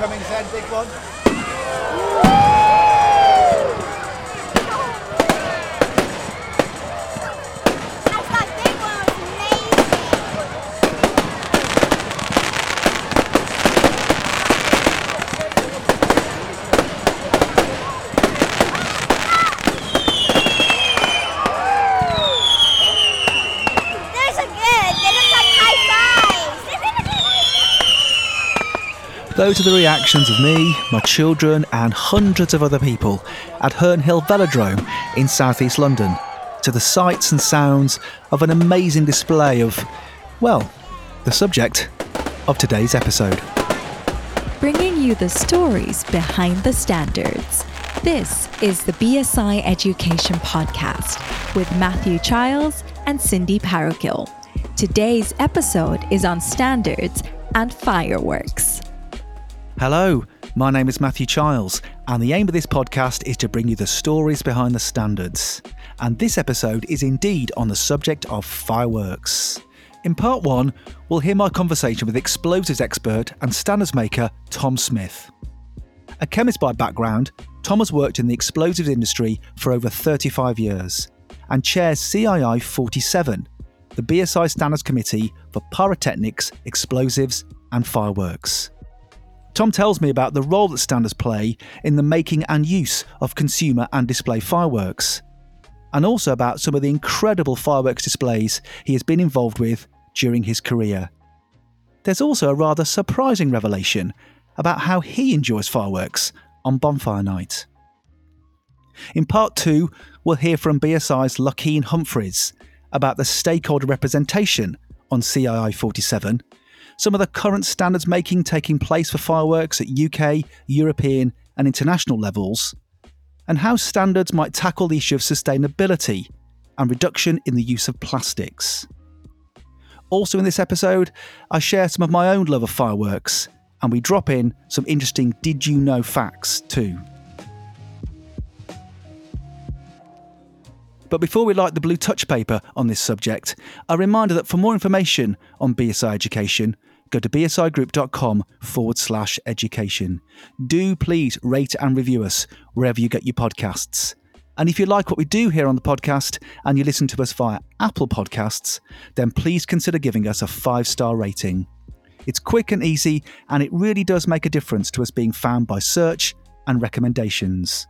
Cummings then, big one. Those are the reactions of me, my children, and hundreds of other people at Herne Hill Velodrome in southeast London to the sights and sounds of an amazing display of, well, the subject of today's episode. Bringing you the stories behind the standards. This is the BSI Education Podcast with Matthew Childs and Cindy Parokill. Today's episode is on standards and fireworks. Hello, my name is Matthew Childs, and the aim of this podcast is to bring you the stories behind the standards. And this episode is indeed on the subject of fireworks. In part one, we'll hear my conversation with explosives expert and standards maker Tom Smith. A chemist by background, Tom has worked in the explosives industry for over 35 years and chairs CII 47, the BSI Standards Committee for Pyrotechnics, Explosives and Fireworks. Tom tells me about the role that standards play in the making and use of consumer and display fireworks, and also about some of the incredible fireworks displays he has been involved with during his career. There's also a rather surprising revelation about how he enjoys fireworks on bonfire night. In part two, we'll hear from BSI's Lockeen Humphreys about the stakeholder representation on CII 47 some of the current standards making taking place for fireworks at UK, European, and international levels, and how standards might tackle the issue of sustainability and reduction in the use of plastics. Also, in this episode, I share some of my own love of fireworks, and we drop in some interesting did you know facts too. But before we light the blue touch paper on this subject, a reminder that for more information on BSI education, go to bsigroup.com forward slash education. Do please rate and review us wherever you get your podcasts. And if you like what we do here on the podcast and you listen to us via Apple Podcasts, then please consider giving us a five star rating. It's quick and easy, and it really does make a difference to us being found by search and recommendations.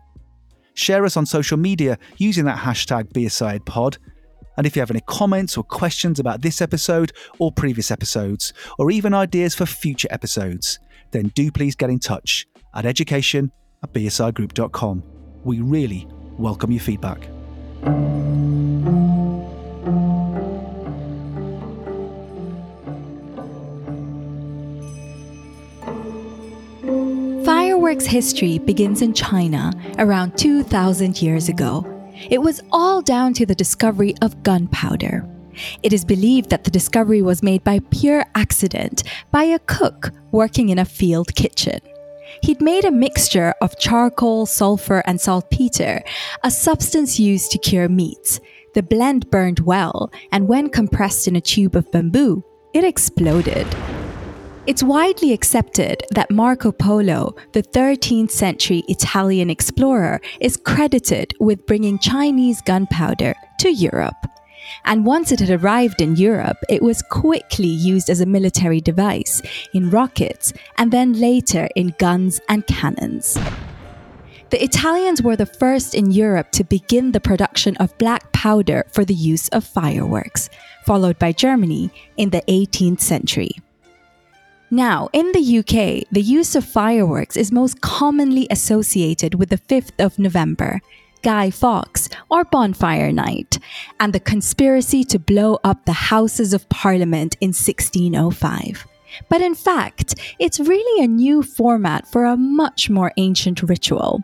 Share us on social media using that hashtag BSIPod and if you have any comments or questions about this episode or previous episodes, or even ideas for future episodes, then do please get in touch at education at bsigroup.com. We really welcome your feedback. Fireworks history begins in China around 2,000 years ago it was all down to the discovery of gunpowder. It is believed that the discovery was made by pure accident by a cook working in a field kitchen. He'd made a mixture of charcoal, sulfur, and saltpeter, a substance used to cure meats. The blend burned well, and when compressed in a tube of bamboo, it exploded. It's widely accepted that Marco Polo, the 13th century Italian explorer, is credited with bringing Chinese gunpowder to Europe. And once it had arrived in Europe, it was quickly used as a military device in rockets and then later in guns and cannons. The Italians were the first in Europe to begin the production of black powder for the use of fireworks, followed by Germany in the 18th century. Now, in the UK, the use of fireworks is most commonly associated with the 5th of November, Guy Fawkes, or Bonfire Night, and the conspiracy to blow up the Houses of Parliament in 1605. But in fact, it's really a new format for a much more ancient ritual.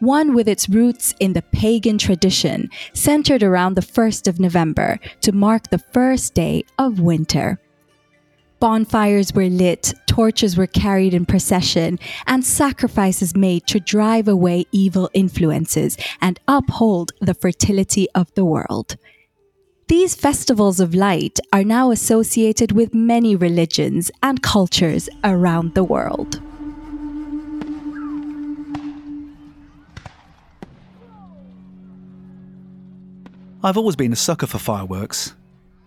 One with its roots in the pagan tradition centered around the 1st of November to mark the first day of winter. Bonfires were lit, torches were carried in procession, and sacrifices made to drive away evil influences and uphold the fertility of the world. These festivals of light are now associated with many religions and cultures around the world. I've always been a sucker for fireworks.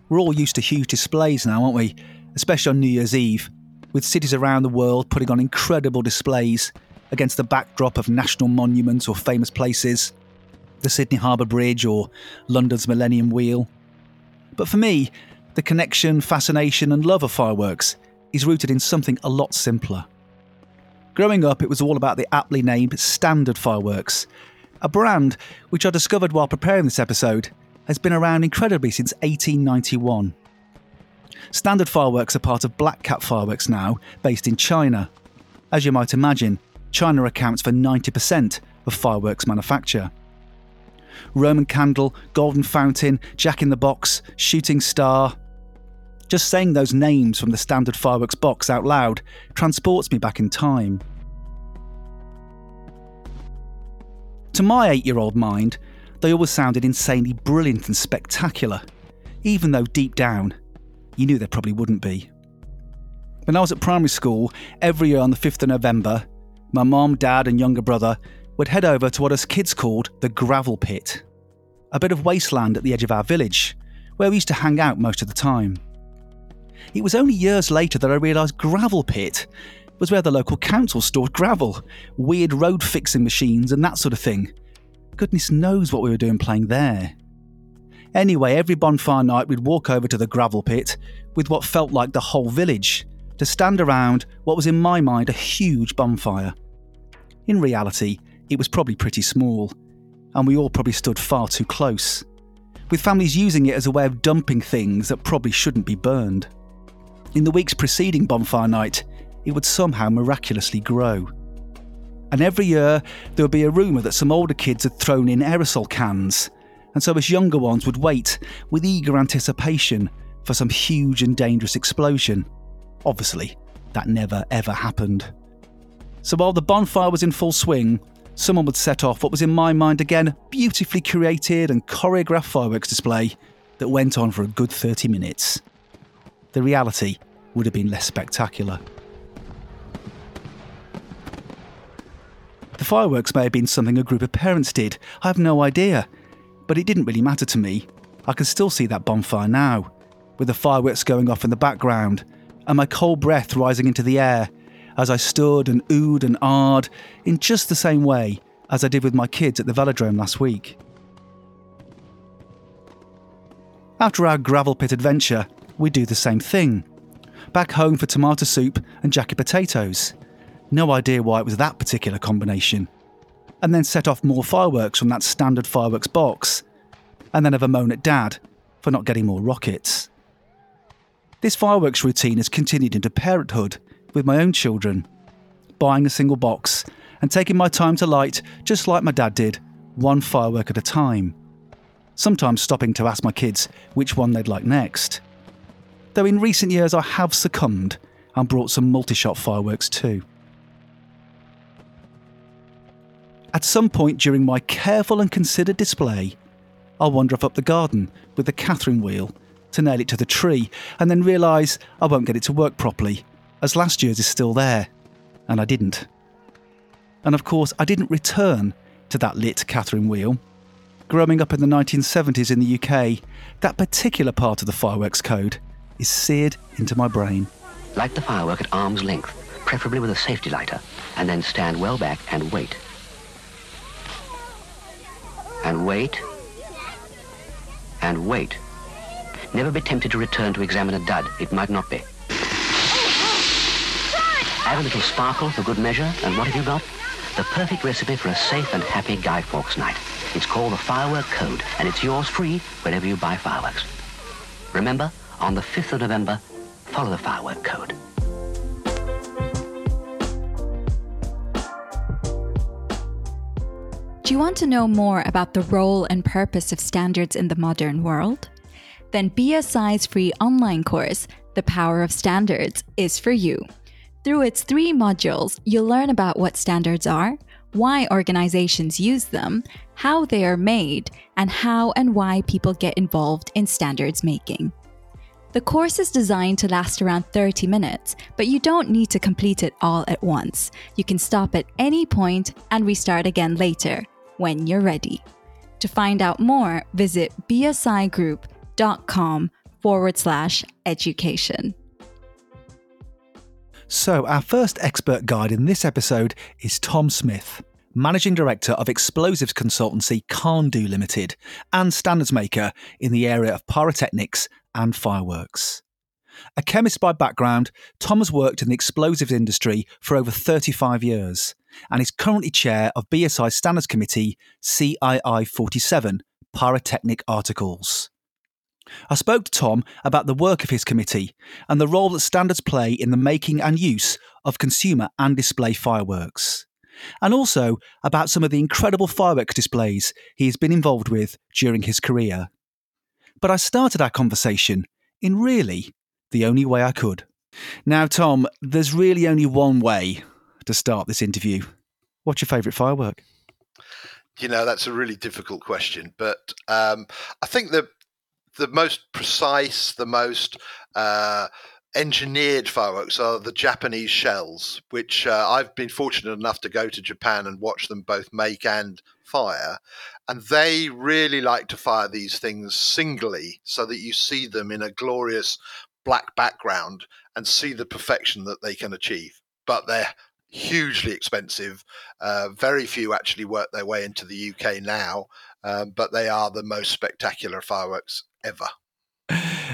We're all used to huge displays now, aren't we? Especially on New Year's Eve, with cities around the world putting on incredible displays against the backdrop of national monuments or famous places, the Sydney Harbour Bridge or London's Millennium Wheel. But for me, the connection, fascination, and love of fireworks is rooted in something a lot simpler. Growing up, it was all about the aptly named Standard Fireworks, a brand which I discovered while preparing this episode has been around incredibly since 1891. Standard Fireworks are part of Black Cat Fireworks now, based in China. As you might imagine, China accounts for 90% of fireworks manufacture. Roman Candle, Golden Fountain, Jack in the Box, Shooting Star. Just saying those names from the Standard Fireworks box out loud transports me back in time. To my eight year old mind, they always sounded insanely brilliant and spectacular, even though deep down, you knew there probably wouldn't be. When I was at primary school, every year on the 5th of November, my mom, dad, and younger brother would head over to what us kids called the gravel pit, a bit of wasteland at the edge of our village, where we used to hang out most of the time. It was only years later that I realised gravel pit was where the local council stored gravel, weird road fixing machines, and that sort of thing. Goodness knows what we were doing playing there. Anyway, every bonfire night we'd walk over to the gravel pit with what felt like the whole village to stand around what was in my mind a huge bonfire. In reality, it was probably pretty small, and we all probably stood far too close, with families using it as a way of dumping things that probably shouldn't be burned. In the weeks preceding bonfire night, it would somehow miraculously grow. And every year, there would be a rumour that some older kids had thrown in aerosol cans, and so us younger ones would wait with eager anticipation for some huge and dangerous explosion. Obviously, that never ever happened. So while the bonfire was in full swing, someone would set off what was in my mind again beautifully created and choreographed fireworks display that went on for a good 30 minutes. The reality would have been less spectacular. The fireworks may have been something a group of parents did, I have no idea, but it didn't really matter to me. I can still see that bonfire now, with the fireworks going off in the background, and my cold breath rising into the air as I stood and oohed and ahed in just the same way as I did with my kids at the velodrome last week. After our gravel pit adventure, we do the same thing. Back home for tomato soup and jacket potatoes. No idea why it was that particular combination. And then set off more fireworks from that standard fireworks box. And then have a moan at Dad for not getting more rockets. This fireworks routine has continued into parenthood with my own children, buying a single box and taking my time to light, just like my dad did, one firework at a time. Sometimes stopping to ask my kids which one they'd like next. Though in recent years I have succumbed and brought some multi shot fireworks too. At some point during my careful and considered display, I'll wander off up the garden with the Catherine wheel to nail it to the tree and then realise I won't get it to work properly, as last year's is still there, and I didn't. And of course, I didn't return to that lit Catherine wheel. Growing up in the 1970s in the UK, that particular part of the fireworks code is seared into my brain. Light the firework at arm's length, preferably with a safety lighter, and then stand well back and wait. And wait. And wait. Never be tempted to return to examine a dud. It might not be. Add a little sparkle for good measure, and what have you got? The perfect recipe for a safe and happy Guy Fawkes night. It's called the Firework Code, and it's yours free whenever you buy fireworks. Remember, on the 5th of November, follow the Firework Code. Do you want to know more about the role and purpose of standards in the modern world? Then BSI's free online course, The Power of Standards, is for you. Through its three modules, you'll learn about what standards are, why organizations use them, how they are made, and how and why people get involved in standards making. The course is designed to last around 30 minutes, but you don't need to complete it all at once. You can stop at any point and restart again later when you're ready. To find out more, visit bsigroup.com forward slash education. So, our first expert guide in this episode is Tom Smith, Managing Director of explosives consultancy Carndoo Limited and standards maker in the area of pyrotechnics and fireworks. A chemist by background, Tom has worked in the explosives industry for over 35 years and is currently chair of BSI Standards Committee CII 47 Pyrotechnic Articles. I spoke to Tom about the work of his committee and the role that standards play in the making and use of consumer and display fireworks, and also about some of the incredible fireworks displays he has been involved with during his career. But I started our conversation in really the only way I could. Now, Tom, there's really only one way to start this interview. What's your favourite firework? You know, that's a really difficult question, but um, I think the the most precise, the most uh, engineered fireworks are the Japanese shells, which uh, I've been fortunate enough to go to Japan and watch them both make and fire. And they really like to fire these things singly so that you see them in a glorious black background and see the perfection that they can achieve. But they're hugely expensive. Uh, very few actually work their way into the UK now, um, but they are the most spectacular fireworks ever.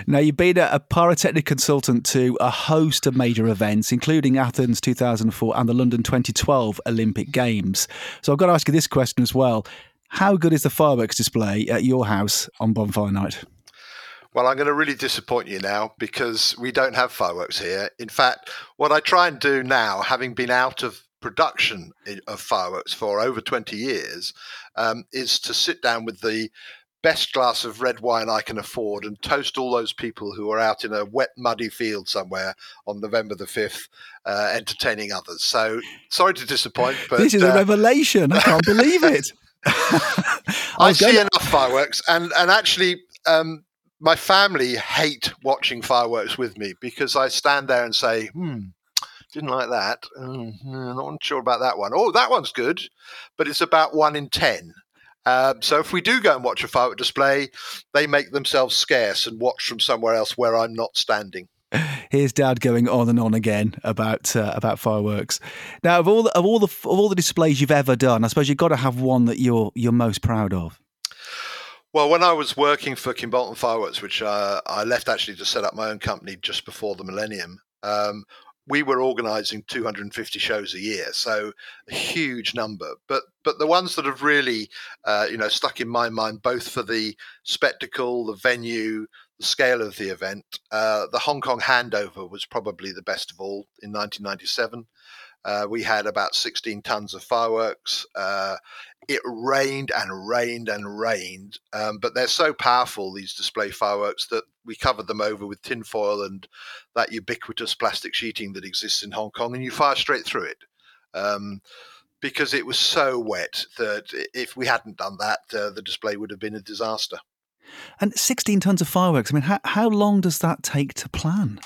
Now, you've been a pyrotechnic consultant to a host of major events, including Athens 2004 and the London 2012 Olympic Games. So I've got to ask you this question as well. How good is the fireworks display at your house on bonfire night? Well, I'm going to really disappoint you now because we don't have fireworks here. In fact, what I try and do now, having been out of production of fireworks for over 20 years, um, is to sit down with the best glass of red wine I can afford and toast all those people who are out in a wet, muddy field somewhere on November the 5th, uh, entertaining others. So sorry to disappoint, but. This is uh, a revelation. I can't believe it. I, see enough fireworks, and, and actually, um, my family hate watching fireworks with me because I stand there and say, hmm, didn't like that. Mm, not sure about that one. Oh, that one's good, but it's about one in 10. Um, so if we do go and watch a firework display, they make themselves scarce and watch from somewhere else where I'm not standing. Here's Dad going on and on again about uh, about fireworks. Now, of all the, of all the of all the displays you've ever done, I suppose you've got to have one that you're you're most proud of. Well, when I was working for Kimbolton Fireworks, which uh, I left actually to set up my own company just before the millennium, um, we were organising 250 shows a year, so a huge number. But but the ones that have really, uh, you know, stuck in my mind, both for the spectacle, the venue, the scale of the event, uh, the Hong Kong handover was probably the best of all in 1997. Uh, we had about 16 tons of fireworks. Uh, it rained and rained and rained, um, but they're so powerful, these display fireworks, that we covered them over with tinfoil and that ubiquitous plastic sheeting that exists in Hong Kong, and you fire straight through it. Um, because it was so wet that if we hadn't done that, uh, the display would have been a disaster. And 16 tons of fireworks, I mean, how, how long does that take to plan?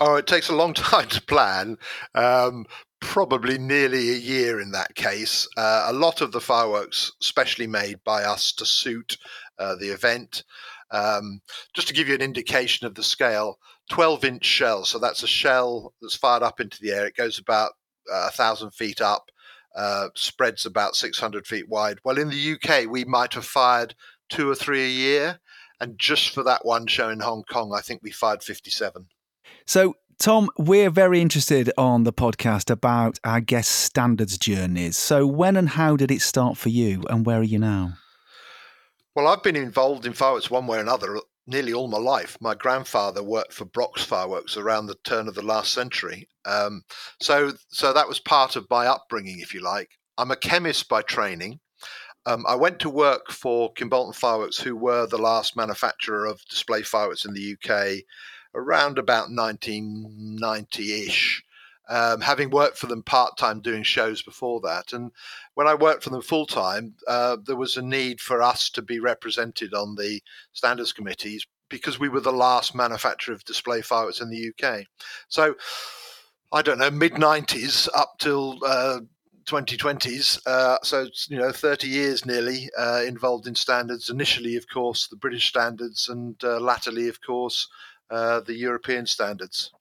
Oh, it takes a long time to plan. Um, probably nearly a year in that case. Uh, a lot of the fireworks specially made by us to suit uh, the event. Um, just to give you an indication of the scale, 12 inch shell. So that's a shell that's fired up into the air. It goes about uh, a thousand feet up, uh, spreads about 600 feet wide. Well, in the UK, we might have fired two or three a year. And just for that one show in Hong Kong, I think we fired 57. So, Tom, we're very interested on the podcast about our guest standards journeys. So, when and how did it start for you, and where are you now? Well, I've been involved in fireworks one way or another nearly all my life. My grandfather worked for Brock's Fireworks around the turn of the last century, um, so so that was part of my upbringing, if you like. I'm a chemist by training. Um, I went to work for Kimbolton Fireworks, who were the last manufacturer of display fireworks in the UK around about 1990-ish. Um, having worked for them part time doing shows before that. And when I worked for them full time, uh, there was a need for us to be represented on the standards committees because we were the last manufacturer of display fireworks in the UK. So I don't know, mid 90s up till uh, 2020s. Uh, so, you know, 30 years nearly uh, involved in standards. Initially, of course, the British standards, and uh, latterly, of course, uh, the European standards.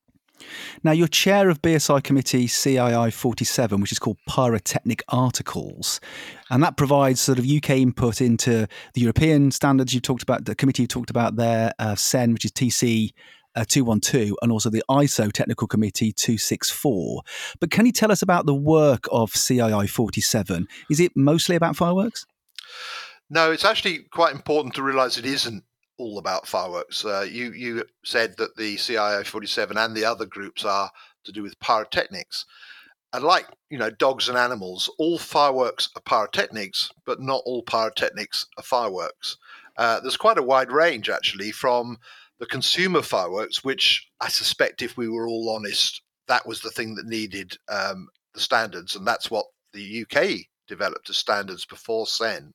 Now, you're chair of BSI Committee CII 47, which is called Pyrotechnic Articles, and that provides sort of UK input into the European standards you've talked about, the committee you talked about there, uh, CEN, which is TC uh, 212 and also the ISO Technical Committee 264. But can you tell us about the work of CII 47? Is it mostly about fireworks? No, it's actually quite important to realize it isn't all about fireworks. Uh, you you said that the CII 47 and the other groups are to do with pyrotechnics. And like you know, dogs and animals, all fireworks are pyrotechnics, but not all pyrotechnics are fireworks. Uh, there's quite a wide range actually from the consumer fireworks, which I suspect, if we were all honest, that was the thing that needed um, the standards, and that's what the UK developed as standards before CEN.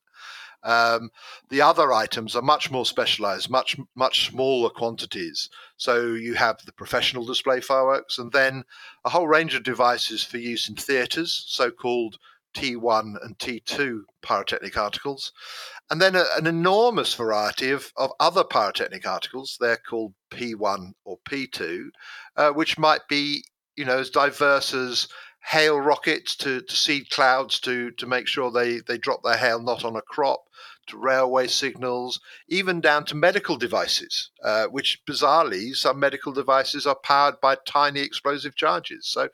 Um, the other items are much more specialized, much much smaller quantities. So you have the professional display fireworks, and then a whole range of devices for use in theatres, so-called T1 and T2 pyrotechnic articles, and then a, an enormous variety of, of other pyrotechnic articles. They're called P1 or P2, uh, which might be you know as diverse as hail rockets to, to seed clouds to to make sure they they drop their hail not on a crop to railway signals, even down to medical devices, uh, which bizarrely, some medical devices are powered by tiny explosive charges. So,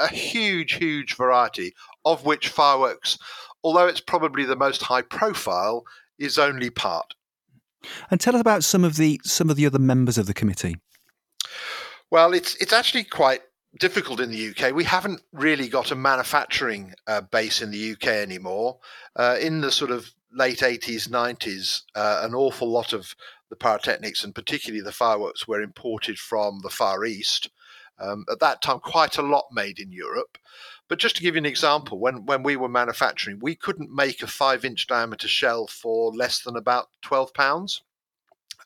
a huge, huge variety of which fireworks, although it's probably the most high profile, is only part. And tell us about some of the some of the other members of the committee. Well, it's it's actually quite difficult in the UK. We haven't really got a manufacturing uh, base in the UK anymore. Uh, in the sort of late 80s, 90s, uh, an awful lot of the pyrotechnics and particularly the fireworks were imported from the Far East. Um, at that time, quite a lot made in Europe. But just to give you an example, when, when we were manufacturing, we couldn't make a five inch diameter shell for less than about 12 pounds,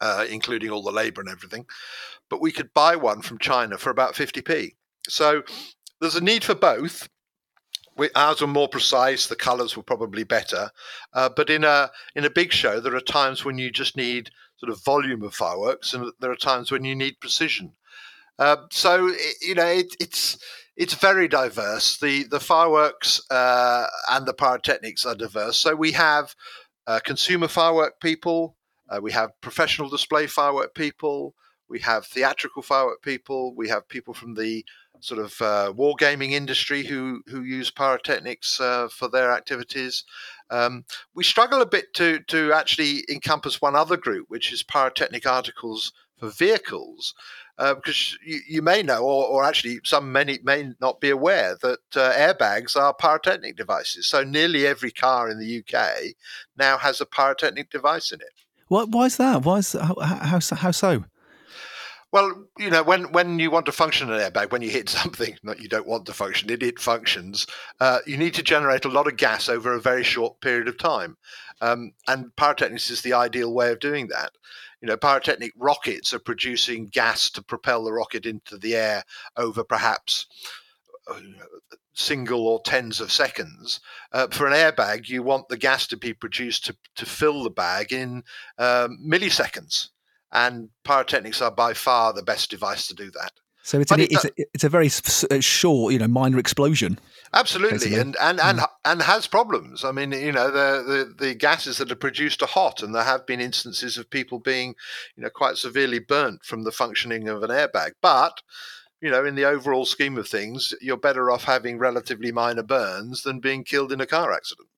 uh, including all the labor and everything. But we could buy one from China for about 50p. So there's a need for both. We, ours were more precise. The colours were probably better, uh, but in a in a big show, there are times when you just need sort of volume of fireworks, and there are times when you need precision. Uh, so you know it, it's it's very diverse. The the fireworks uh, and the pyrotechnics are diverse. So we have uh, consumer firework people, uh, we have professional display firework people, we have theatrical firework people, we have people from the sort of uh, wargaming industry who who use pyrotechnics uh, for their activities. Um, we struggle a bit to to actually encompass one other group, which is pyrotechnic articles for vehicles. Uh, because you, you, may know, or, or, actually some many may not be aware that uh, airbags are pyrotechnic devices. So nearly every car in the UK now has a pyrotechnic device in it. What? Why is that? Why is how, how, how so? Well, you know, when, when you want to function an airbag, when you hit something that you don't want to function, it, it functions. Uh, you need to generate a lot of gas over a very short period of time. Um, and pyrotechnics is the ideal way of doing that. You know, pyrotechnic rockets are producing gas to propel the rocket into the air over perhaps uh, single or tens of seconds. Uh, for an airbag, you want the gas to be produced to, to fill the bag in um, milliseconds and pyrotechnics are by far the best device to do that. So it's, an, it, it's, a, it's a very short, you know, minor explosion. Absolutely, basically. and and and, mm. and has problems. I mean, you know, the, the the gases that are produced are hot, and there have been instances of people being, you know, quite severely burnt from the functioning of an airbag. But you know, in the overall scheme of things, you're better off having relatively minor burns than being killed in a car accident.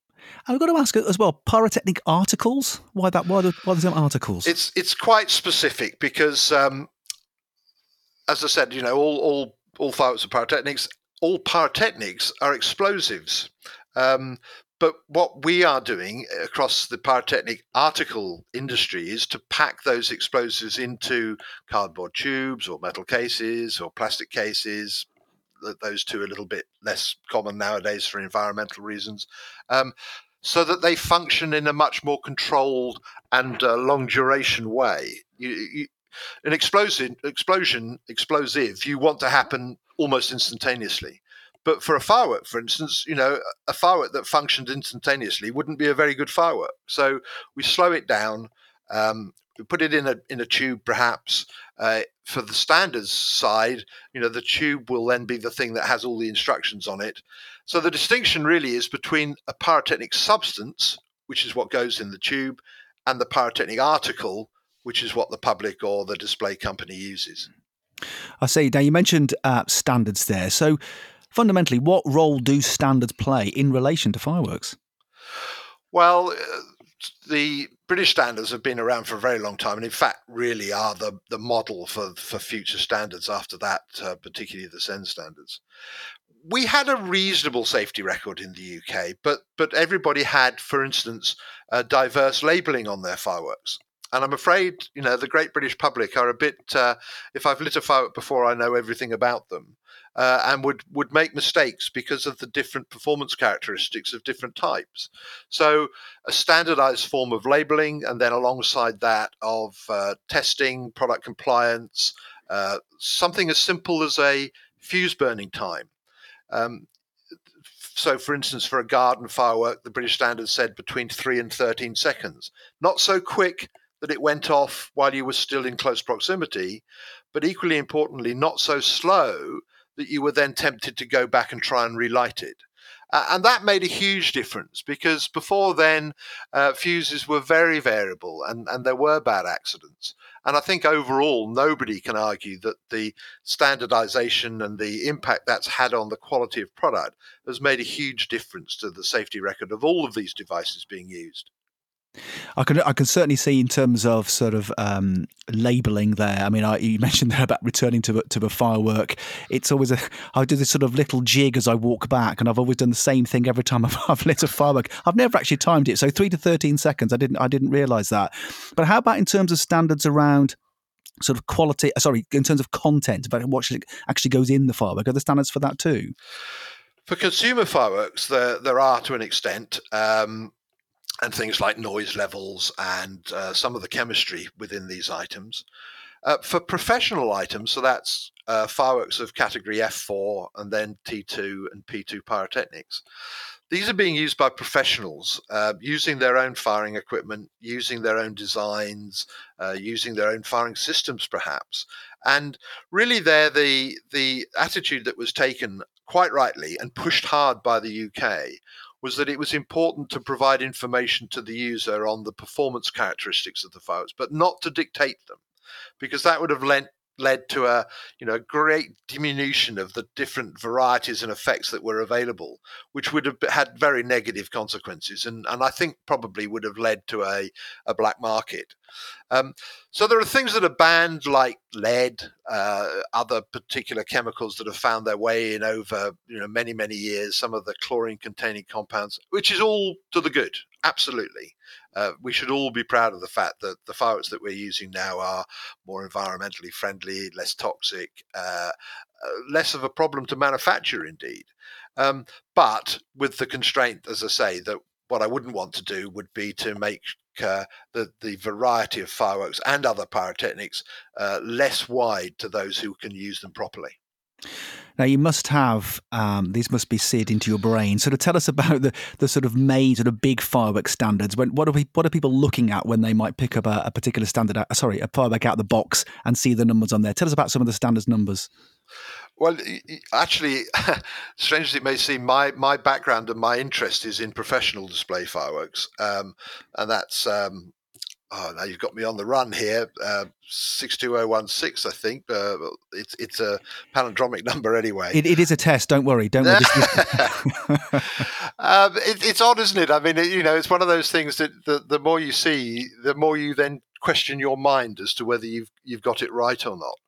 I've got to ask as well, pyrotechnic articles. Why that? Why, the, why the articles? It's it's quite specific because, um, as I said, you know, all all all fireworks are pyrotechnics. All pyrotechnics are explosives. Um, but what we are doing across the pyrotechnic article industry is to pack those explosives into cardboard tubes or metal cases or plastic cases, those two are a little bit less common nowadays for environmental reasons, um, so that they function in a much more controlled and uh, long duration way. You, you, an explosion, explosion, explosive, you want to happen almost instantaneously. But for a firework, for instance, you know, a firework that functioned instantaneously wouldn't be a very good firework. So we slow it down. Um, put it in a in a tube, perhaps. Uh, for the standards side, you know, the tube will then be the thing that has all the instructions on it. So the distinction really is between a pyrotechnic substance, which is what goes in the tube, and the pyrotechnic article, which is what the public or the display company uses. I see. Now you mentioned uh, standards there. So fundamentally, what role do standards play in relation to fireworks? Well, uh, the British standards have been around for a very long time, and in fact, really are the, the model for, for future standards after that, uh, particularly the CEN standards. We had a reasonable safety record in the UK, but but everybody had, for instance, diverse labelling on their fireworks. And I'm afraid, you know, the great British public are a bit. Uh, if I've lit a firework before, I know everything about them uh, and would would make mistakes because of the different performance characteristics of different types. So a standardized form of labeling, and then alongside that of uh, testing, product compliance, uh, something as simple as a fuse burning time. Um, so, for instance, for a garden firework, the British standard said between three and 13 seconds. Not so quick that it went off while you were still in close proximity, but equally importantly, not so slow that you were then tempted to go back and try and relight it. Uh, and that made a huge difference because before then, uh, fuses were very variable and, and there were bad accidents. And I think overall, nobody can argue that the standardization and the impact that's had on the quality of product has made a huge difference to the safety record of all of these devices being used. I can I can certainly see in terms of sort of um, labeling there. I mean, I, you mentioned there about returning to to a firework. It's always a I do this sort of little jig as I walk back, and I've always done the same thing every time I've, I've lit a firework. I've never actually timed it, so three to thirteen seconds. I didn't I didn't realise that. But how about in terms of standards around? Sort of quality, uh, sorry, in terms of content, but what actually goes in the firework. Are there standards for that too? For consumer fireworks, there there are to an extent. Um, and things like noise levels and uh, some of the chemistry within these items. Uh, for professional items, so that's uh, fireworks of category F4 and then T2 and P2 pyrotechnics. These are being used by professionals uh, using their own firing equipment, using their own designs, uh, using their own firing systems, perhaps. And really, there the the attitude that was taken quite rightly and pushed hard by the UK was that it was important to provide information to the user on the performance characteristics of the files, but not to dictate them, because that would have lent led to a you know great diminution of the different varieties and effects that were available, which would have had very negative consequences, and and I think probably would have led to a a black market. Um, so there are things that are banned, like lead, uh, other particular chemicals that have found their way in over you know many many years. Some of the chlorine-containing compounds, which is all to the good, absolutely. Uh, we should all be proud of the fact that the fireworks that we're using now are more environmentally friendly, less toxic, uh, uh, less of a problem to manufacture, indeed. Um, but with the constraint, as I say, that what I wouldn't want to do would be to make uh, the the variety of fireworks and other pyrotechnics uh, less wide to those who can use them properly. Now you must have um, these must be seared into your brain. So to tell us about the, the sort of main sort of big firework standards. When what are we, what are people looking at when they might pick up a, a particular standard? Sorry, a firework out of the box and see the numbers on there. Tell us about some of the standards numbers. Well, actually, strange as it may seem, my, my background and my interest is in professional display fireworks, um, and that's um, oh, now you've got me on the run here. Uh, six two zero oh one six, I think. Uh, it's it's a palindromic number anyway. It, it is a test. Don't worry. Don't worry. um, it, it's odd, isn't it? I mean, it, you know, it's one of those things that the, the more you see, the more you then question your mind as to whether you've you've got it right or not.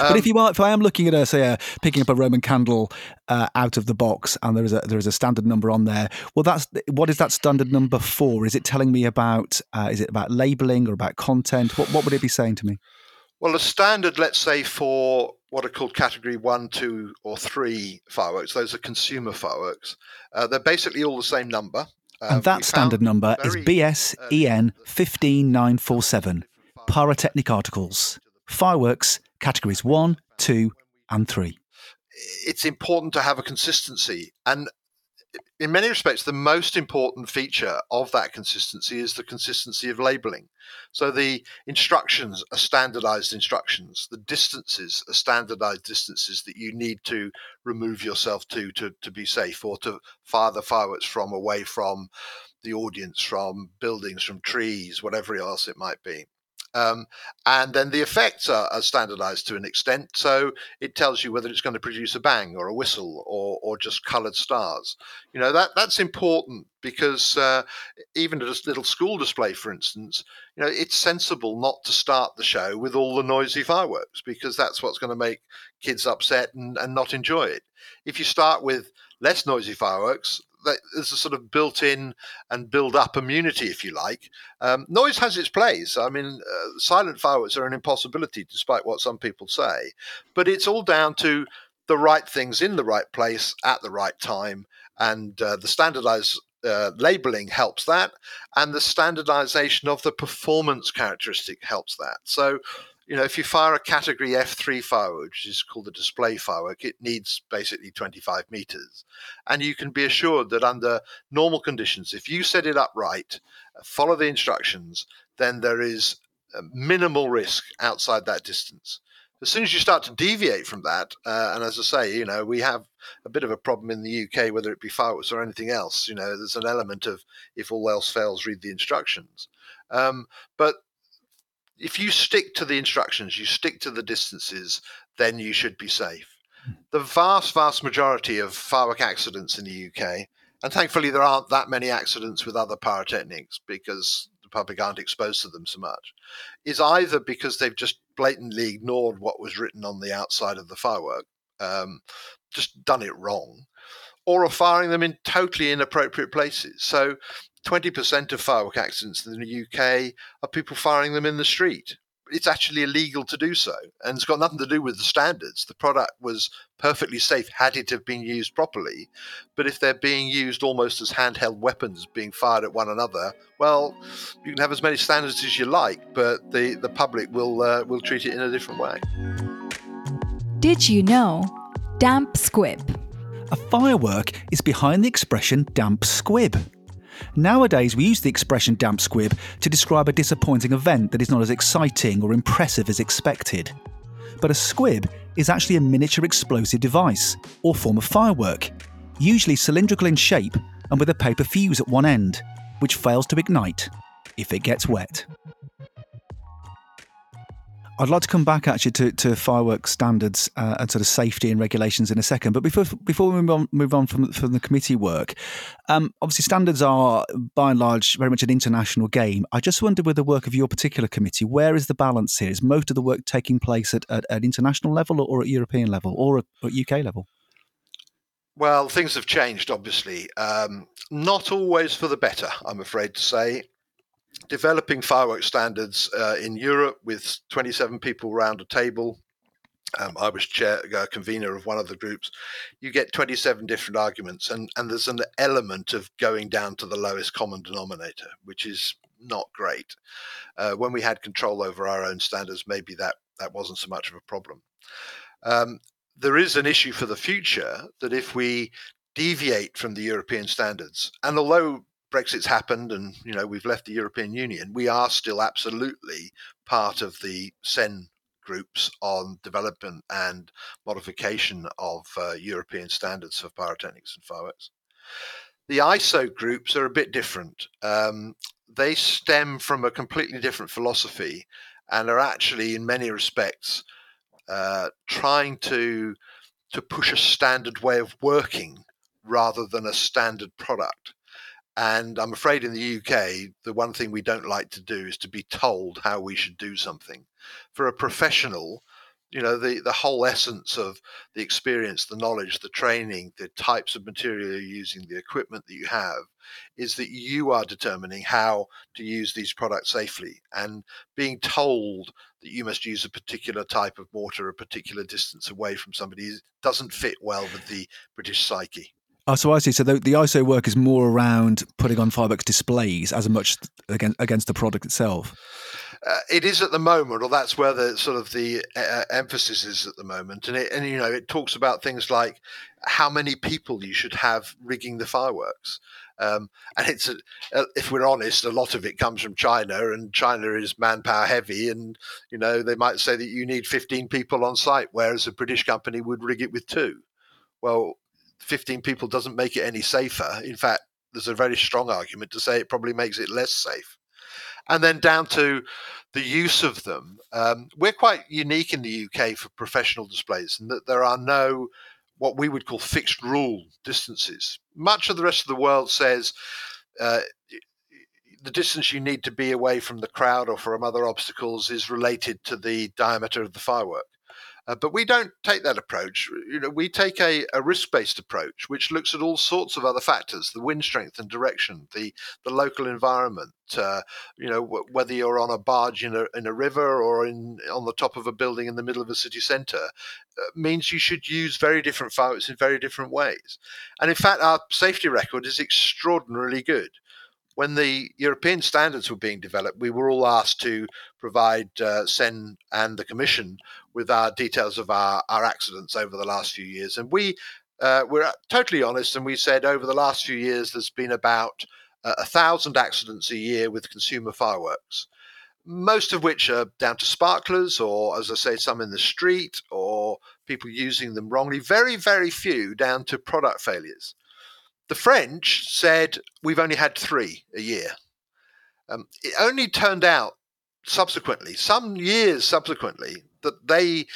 Um, but if you are, if I am looking at a say a, picking up a Roman candle uh, out of the box and there is a there is a standard number on there, well, that's what is that standard number for? Is it telling me about uh, is it about labeling or about content? What what would it be saying to me? Well, a standard, let's say for what are called category one, two, or three fireworks. Those are consumer fireworks. Uh, they're basically all the same number. and uh, that standard number is BSEN 15947, pyrotechnic articles, fireworks categories one, two, and three. it's important to have a consistency. And in many respects, the most important feature of that consistency is the consistency of labeling. So the instructions are standardized instructions. The distances are standardized distances that you need to remove yourself to to, to be safe or to fire the fireworks from, away from the audience, from buildings, from trees, whatever else it might be. Um, and then the effects are, are, standardized to an extent. So it tells you whether it's going to produce a bang or a whistle or, or just colored stars. You know, that that's important because uh, even at a little school display, for instance, you know, it's sensible not to start the show with all the noisy fireworks because that's what's going to make kids upset and, and not enjoy it. If you start with less noisy fireworks, there's a sort of built-in and build-up immunity, if you like. Um, noise has its place. I mean, uh, silent fireworks are an impossibility, despite what some people say. But it's all down to the right things in the right place at the right time, and uh, the standardized uh, labeling helps that, and the standardization of the performance characteristic helps that. So you know, if you fire a category F3 firework, which is called a display firework, it needs basically 25 meters. And you can be assured that under normal conditions, if you set it up right, follow the instructions, then there is minimal risk outside that distance. As soon as you start to deviate from that, uh, and as I say, you know, we have a bit of a problem in the UK, whether it be fireworks or anything else. You know, there's an element of if all else fails, read the instructions. Um, but if you stick to the instructions, you stick to the distances, then you should be safe. Hmm. The vast, vast majority of firework accidents in the UK, and thankfully there aren't that many accidents with other pyrotechnics because the public aren't exposed to them so much, is either because they've just blatantly ignored what was written on the outside of the firework, um, just done it wrong, or are firing them in totally inappropriate places. So 20% of firework accidents in the UK are people firing them in the street. It's actually illegal to do so. And it's got nothing to do with the standards. The product was perfectly safe had it have been used properly. But if they're being used almost as handheld weapons being fired at one another, well, you can have as many standards as you like, but the, the public will, uh, will treat it in a different way. Did you know? Damp squib. A firework is behind the expression damp squib. Nowadays, we use the expression damp squib to describe a disappointing event that is not as exciting or impressive as expected. But a squib is actually a miniature explosive device, or form of firework, usually cylindrical in shape and with a paper fuse at one end, which fails to ignite if it gets wet. I'd like to come back actually to, to fireworks standards uh, and sort of safety and regulations in a second. But before before we move on, move on from from the committee work, um, obviously standards are by and large very much an international game. I just wondered with the work of your particular committee, where is the balance here? Is most of the work taking place at, at, at international level or at European level or at, at UK level? Well, things have changed, obviously. Um, not always for the better, I'm afraid to say developing fireworks standards uh, in Europe with 27 people around a table. Um, I was chair, uh, convener of one of the groups. You get 27 different arguments, and, and there's an element of going down to the lowest common denominator, which is not great. Uh, when we had control over our own standards, maybe that, that wasn't so much of a problem. Um, there is an issue for the future that if we deviate from the European standards, and although Brexit's happened and you know we've left the European Union, we are still absolutely part of the CEN groups on development and modification of uh, European standards for pyrotechnics and fireworks. The ISO groups are a bit different. Um, they stem from a completely different philosophy and are actually, in many respects, uh, trying to to push a standard way of working rather than a standard product. And I'm afraid in the UK, the one thing we don't like to do is to be told how we should do something. For a professional, you know, the, the whole essence of the experience, the knowledge, the training, the types of material you're using, the equipment that you have, is that you are determining how to use these products safely. And being told that you must use a particular type of mortar a particular distance away from somebody doesn't fit well with the British psyche. Oh, so I see. So the, the, ISO work is more around putting on fireworks displays as much against against the product itself. uh, it is at the moment, or that's where the sort of the uh, emphasis is at the moment, and it, and you know it talks about things like how many people you should have rigging the fireworks. Um, and it's, a, uh, if we're honest, a lot of it comes from China, and China is manpower heavy. And, you know, they might say that you need 15 people on site, whereas a British company would rig it with two. Well, 15 people doesn't make it any safer. In fact, there's a very strong argument to say it probably makes it less safe. And then down to the use of them. Um, we're quite unique in the UK for professional displays, in that there are no what we would call fixed rule distances. Much of the rest of the world says uh, the distance you need to be away from the crowd or from other obstacles is related to the diameter of the firework. Uh, but we don't take that approach. You know, we take a, a risk-based approach, which looks at all sorts of other factors: the wind strength and direction, the the local environment. Uh, you know, w- whether you're on a barge in a in a river or in on the top of a building in the middle of a city centre, uh, means you should use very different fireworks in very different ways. And in fact, our safety record is extraordinarily good when the European standards were being developed, we were all asked to provide uh, CEN and the Commission with our details of our, our accidents over the last few years. And we uh, we're totally honest, and we said over the last few years there's been about uh, a thousand accidents a year with consumer fireworks. Most of which are down to sparklers, or as I say, some in the street, or people using them wrongly. Very, very few down to product failures. The French said we've only had three a year. Um, it only turned out subsequently, some years subsequently, that they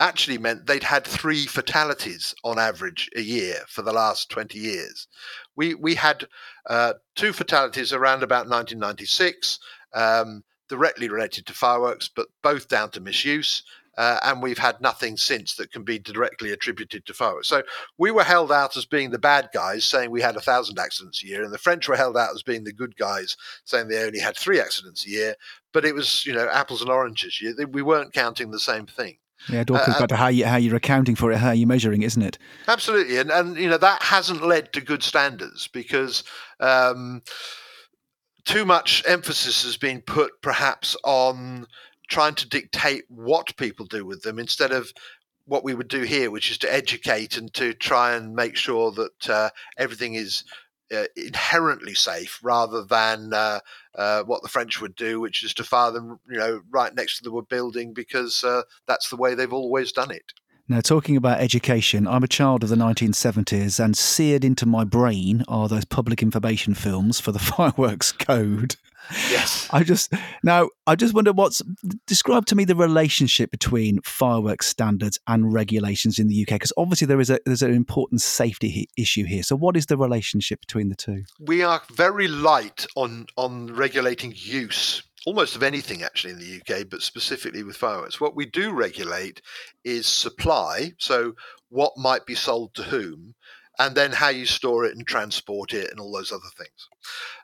actually meant they'd had three fatalities on average a year for the last 20 years. We, we had uh, two fatalities around about 1996, um, directly related to fireworks, but both down to misuse. Uh, and we've had nothing since that can be directly attributed to fireworks. So we were held out as being the bad guys, saying we had a thousand accidents a year, and the French were held out as being the good guys, saying they only had three accidents a year. But it was, you know, apples and oranges. We weren't counting the same thing. Yeah, it all comes uh, back to how you how you're accounting for it, how you're measuring, isn't it? Absolutely, and and you know that hasn't led to good standards because. Um, too much emphasis has been put perhaps on trying to dictate what people do with them instead of what we would do here, which is to educate and to try and make sure that uh, everything is uh, inherently safe, rather than uh, uh what the French would do, which is to fire them, you know, right next to the building because uh, that's the way they've always done it. Now, talking about education, I'm a child of the 1970s, and seared into my brain are those public information films for the fireworks code. Yes. I just now I just wonder what's describe to me the relationship between fireworks standards and regulations in the UK because obviously there is a there's an important safety issue here. So what is the relationship between the two? We are very light on on regulating use almost of anything actually in the UK, but specifically with fireworks. What we do regulate is supply, so what might be sold to whom, and then how you store it and transport it and all those other things.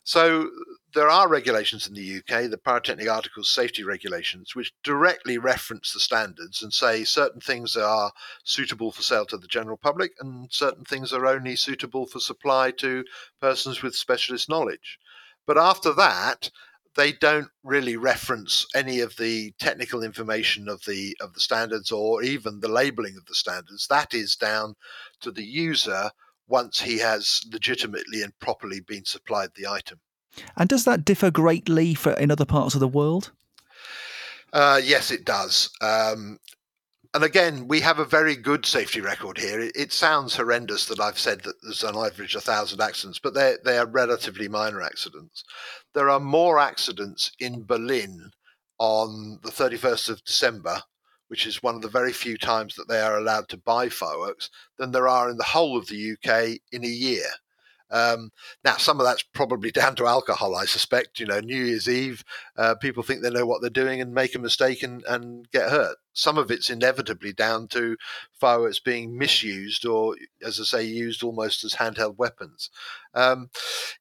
So there are regulations in the UK, the Pyrotechnic Articles Safety Regulations, which directly reference the standards and say certain things are suitable for sale to the general public and certain things are only suitable for supply to persons with specialist knowledge. But after that, they don't really reference any of the technical information of the of the standards or even the labeling of the standards. That is down to the user once he has legitimately and properly been supplied the item. And does that differ greatly for in other parts of the world? Uh, yes, it does. Um, and again, we have a very good safety record here. It, it, sounds horrendous that I've said that there's on average a thousand accidents, but they they are relatively minor accidents. There are more accidents in Berlin on the 31st of December, which is one of the very few times that they are allowed to buy fireworks, than there are in the whole of the UK in a year. Um, now, some of that's probably down to alcohol, I suspect. You know, New Year's Eve, uh, people think they know what they're doing and make a mistake and, and get hurt. Some of it's inevitably down to fireworks being misused or, as I say, used almost as handheld weapons. Um,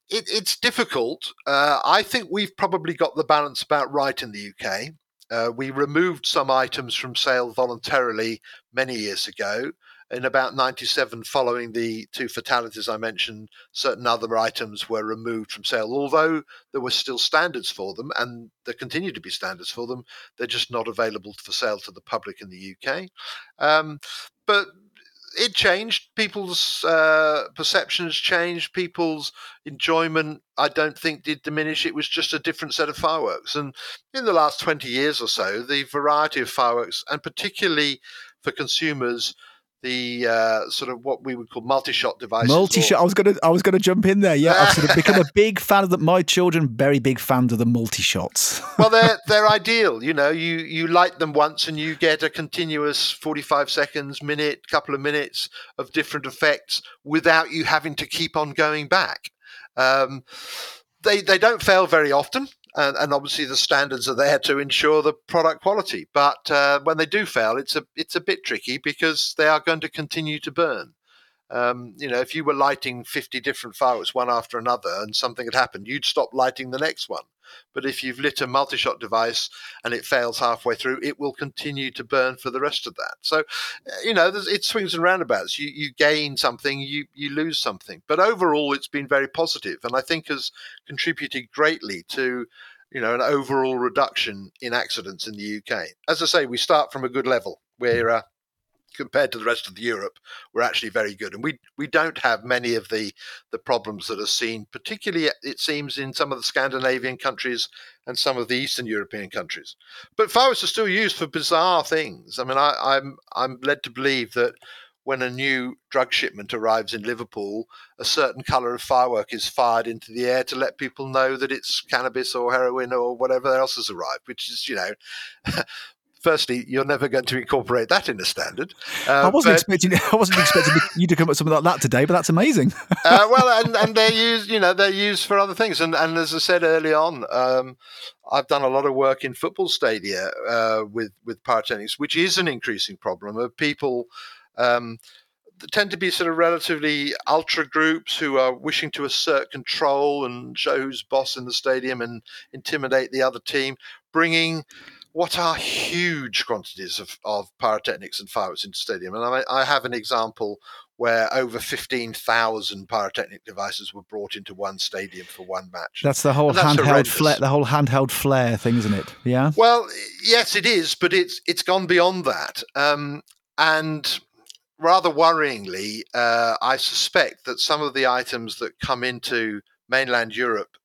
it, it's difficult. Uh, I think we've probably got the balance about right in the UK. Uh, we removed some items from sale voluntarily many years ago in about 97, following the two fatalities I mentioned, certain other items were removed from sale. Although there were still standards for them, and there continue to be standards for them, they're just not available for sale to the public in the UK. Um, but it changed. People's uh, perceptions changed. People's enjoyment, I don't think, did diminish. It was just a different set of fireworks. And in the last 20 years or so, the variety of fireworks, and particularly for consumers, the uh, sort of what we would call multi-shot devices. Multi-shot. I was gonna, I was gonna jump in there. Yeah, I've sort of become a big fan of the. My children, very big fans of the multi-shots. well, they're they're ideal. You know, you you light them once and you get a continuous forty-five seconds, minute, couple of minutes of different effects without you having to keep on going back. Um, they they don't fail very often and, and, obviously the standards are there to ensure the product quality. But uh, when they do fail, it's a it's a bit tricky because they are going to continue to burn. Um, you know, if you were lighting 50 different fireworks one after another and something had happened, you'd stop lighting the next one. But if you've lit a multi shot device and it fails halfway through, it will continue to burn for the rest of that. So, uh, you know, it swings and roundabouts. You, you gain something, you, you lose something. But overall, it's been very positive and I think has contributed greatly to you know, an overall reduction in accidents in the UK. As I say, we start from a good level. We're uh, compared to the rest of Europe, we're actually very good, and we we don't have many of the the problems that are seen, particularly it seems in some of the Scandinavian countries and some of the Eastern European countries. But fireworks are still used for bizarre things. I mean, I, I'm I'm led to believe that when a new drug shipment arrives in Liverpool, a certain color of firework is fired into the air to let people know that it's cannabis or heroin or whatever else has arrived, which is, you know, firstly, you're never going to incorporate that in a standard. Uh, I wasn't but, expecting. I wasn't expecting you to come up with something like that today, but that's amazing. uh, well, and, and they're used. You know, they're used for other things. And and as I said early on, um, I've done a lot of work in football stadia uh, with with pyrotechnics, which is an increasing problem of people. Um, tend to be sort of relatively ultra groups who are wishing to assert control and show who's boss in the stadium and intimidate the other team, bringing what are huge quantities of, of pyrotechnics and fireworks into stadium. And I, I have an example where over 15,000 pyrotechnic devices were brought into one stadium for one match. That's the whole handheld flare, the whole handheld flare thing, isn't it? Yeah. Well, yes, it is, but it's it's gone beyond that. Um, and rather worryingly, uh, I suspect that some of the items that come into mainland Europe,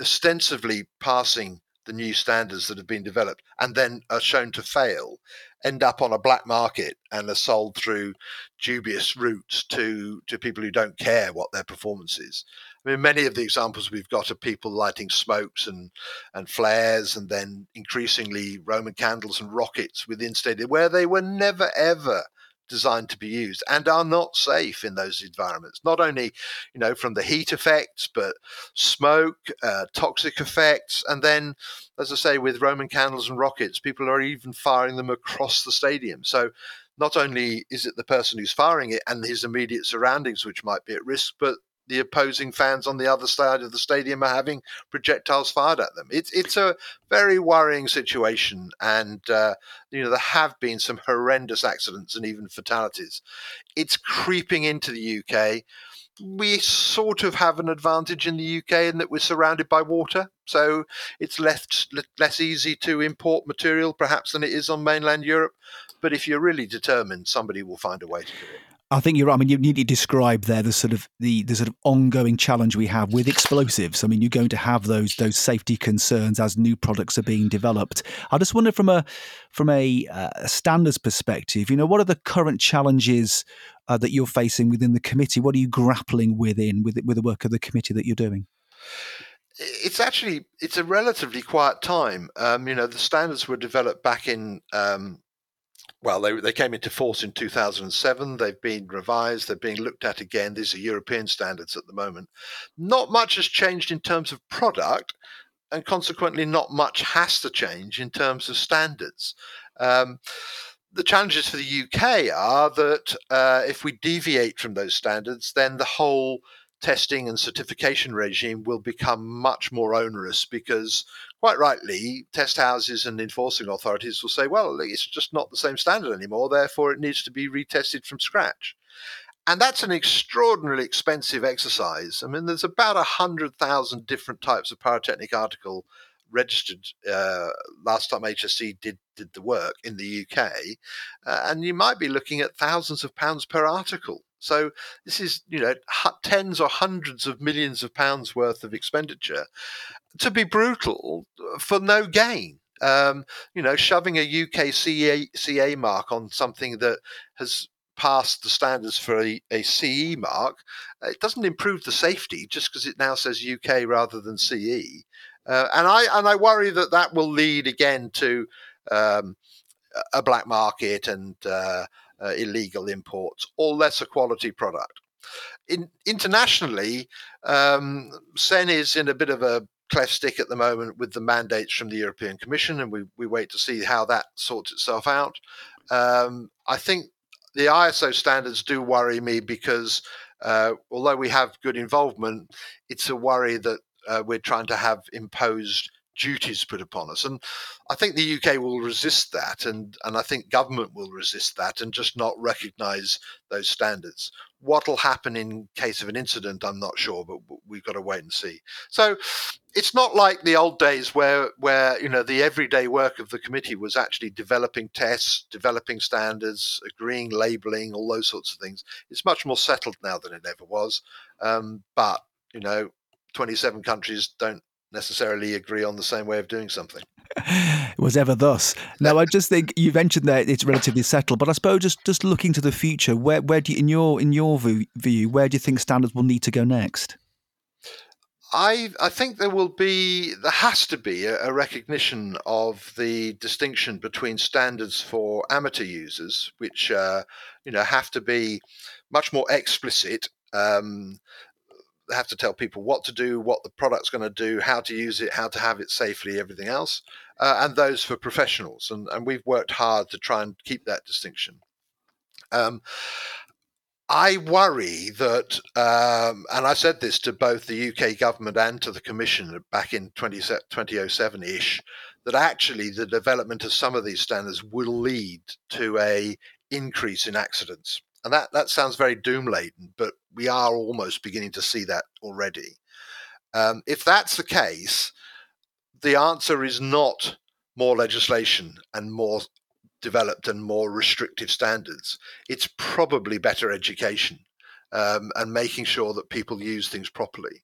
ostensibly passing the new standards that have been developed and then are shown to fail end up on a black market and are sold through dubious routes to to people who don't care what their performance is. I mean, many of the examples we've got are people lighting smokes and and flares, and then increasingly Roman candles and rockets within stadium where they were never ever designed to be used and are not safe in those environments. Not only, you know, from the heat effects, but smoke, uh, toxic effects, and then, as I say, with Roman candles and rockets, people are even firing them across the stadium. So. Not only is it the person who's firing it and his immediate surroundings which might be at risk, but the opposing fans on the other side of the stadium are having projectiles fired at them. It's it's a very worrying situation, and uh, you know there have been some horrendous accidents and even fatalities. It's creeping into the UK. We sort of have an advantage in the UK in that we're surrounded by water, so it's less less easy to import material perhaps than it is on mainland Europe. But if you're really determined, somebody will find a way to do it. I think you're right. I mean, you need to describe there the sort of the, the sort of ongoing challenge we have with explosives. I mean, you're going to have those those safety concerns as new products are being developed. I just wonder from a from a, uh, standards perspective, you know, what are the current challenges uh, that you're facing within the committee? What are you grappling within with with the work of the committee that you're doing? It's actually it's a relatively quiet time. Um, you know, the standards were developed back in um, well, they, they came into force in 2007. They've been revised. They're being looked at again. These are European standards at the moment. Not much has changed in terms of product, and consequently, not much has to change in terms of standards. Um, the challenges for the UK are that uh, if we deviate from those standards, then the whole testing and certification regime will become much more onerous because, quite rightly, test houses and enforcing authorities will say, well, it's just not the same standard anymore, therefore it needs to be retested from scratch. And that's an extraordinarily expensive exercise. I mean, there's about 100,000 different types of pyrotechnic article registered uh, last time HSC did did the work in the UK, uh, and you might be looking at thousands of pounds per article. So this is, you know, tens or hundreds of millions of pounds worth of expenditure. To be brutal, uh, for no gain. Um, you know, shoving a UK CA, CA mark on something that has passed the standards for a, a CE mark, it doesn't improve the safety just because it now says UK rather than CE. Uh, and I and I worry that that will lead again to um, a black market and uh, uh, illegal imports or lesser quality product. In, internationally, um, CEN is in a bit of a cleft stick at the moment with the mandates from the European Commission, and we, we wait to see how that sorts itself out. Um, I think the ISO standards do worry me because uh, although we have good involvement, it's a worry that uh, we're trying to have imposed duties put upon us. And I think the UK will resist that, and, and I think government will resist that and just not recognise those standards. What will happen in case of an incident, I'm not sure, but we've got to wait and see. So it's not like the old days where where you know the everyday work of the committee was actually developing tests, developing standards, agreeing labeling, all those sorts of things. It's much more settled now than it ever was. Um, but you know, 27 countries don't necessarily agree on the same way of doing something. it was ever thus. Now, I just think you mentioned that it's relatively settled, but I suppose just just looking to the future, where where do you, in your in your view, where do you think standards will need to go next? I I think there will be there has to be a, a recognition of the distinction between standards for amateur users, which uh, you know have to be much more explicit. Um, have to tell people what to do, what the product's going to do, how to use it, how to have it safely, everything else, uh, and those for professionals. And, and we've worked hard to try and keep that distinction. Um, I worry that, um, and I said this to both the UK government and to the Commission back in 2007 ish, that actually the development of some of these standards will lead to a increase in accidents and that that sounds very doom laden, but we are almost beginning to see that already. Um, if that's the case, the answer is not more legislation and more developed and more restrictive standards. It's probably better education um, and making sure that people use things properly.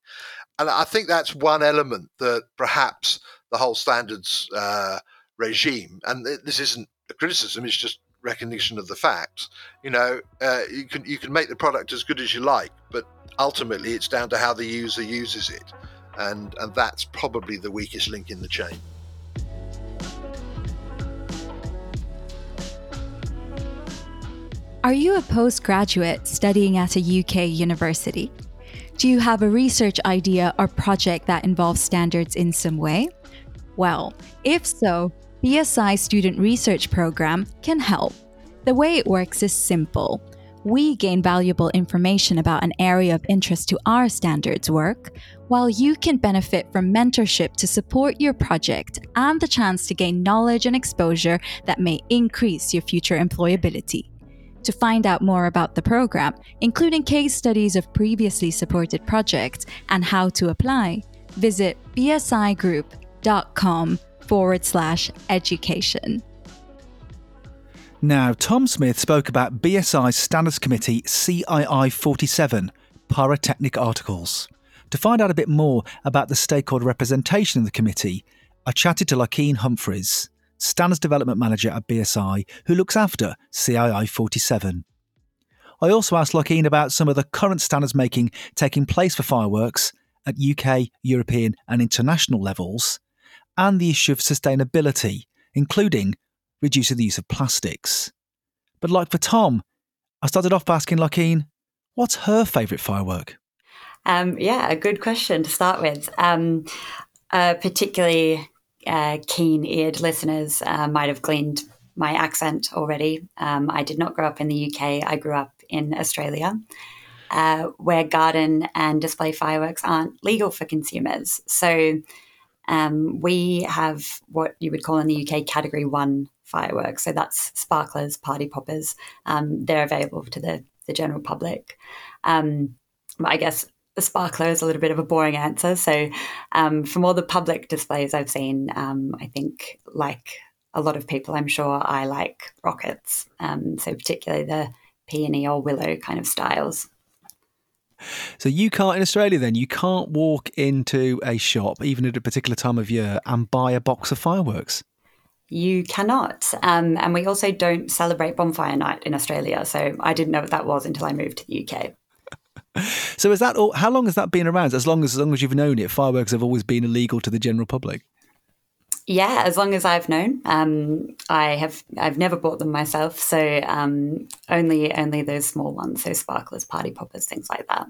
And I think that's one element that perhaps the whole standards uh, regime, and this isn't a criticism, it's just recognition of the facts. You know, uh, you can you can make the product as good as you like, but ultimately it's down to how the user uses it, and and that's probably the weakest link in the chain. Are you a postgraduate studying at a UK university? Do you have a research idea or project that involves standards in some way? Well, if so, BSI Student Research Program can help. The way it works is simple. We gain valuable information about an area of interest to our standards work, while you can benefit from mentorship to support your project and the chance to gain knowledge and exposure that may increase your future employability. To find out more about the program, including case studies of previously supported projects and how to apply, visit bsigroup.com forward slash education. Now, Tom Smith spoke about BSI's Standards Committee CII 47 Pyrotechnic Articles. To find out a bit more about the stakeholder representation in the committee, I chatted to Lakeen Humphreys, Standards Development Manager at BSI, who looks after CII 47. I also asked Lakeen about some of the current standards making taking place for fireworks at UK, European, and international levels, and the issue of sustainability, including reducing the use of plastics. But like for Tom, I started off by asking Lakeen, what's her favourite firework? Um, yeah, a good question to start with. Um, uh, particularly uh, keen eared listeners uh, might have gleaned my accent already. Um, I did not grow up in the UK, I grew up in Australia. uh, where garden and display fireworks aren't legal for consumers. So um, we have what you would call in the UK Category One fireworks. So that's sparklers, party poppers. Um, they're available to the the general public. Um, but I guess the sparkler is a little bit of a boring answer. So, um, from all the public displays I've seen, um, I think, like a lot of people, I'm sure I like rockets. Um, so, particularly the peony or willow kind of styles. So you can't in Australia then you can't walk into a shop even at a particular time of year and buy a box of fireworks. You cannot, um, and we also don't celebrate bonfire night in Australia. So I didn't know what that was until I moved to the UK. So is that all, how long has that been around? As long as as long as you've known it, fireworks have always been illegal to the general public. Yeah, as long as I've known, um, I have. I've never bought them myself, so um, only only those small ones, so sparklers, party poppers, things like that.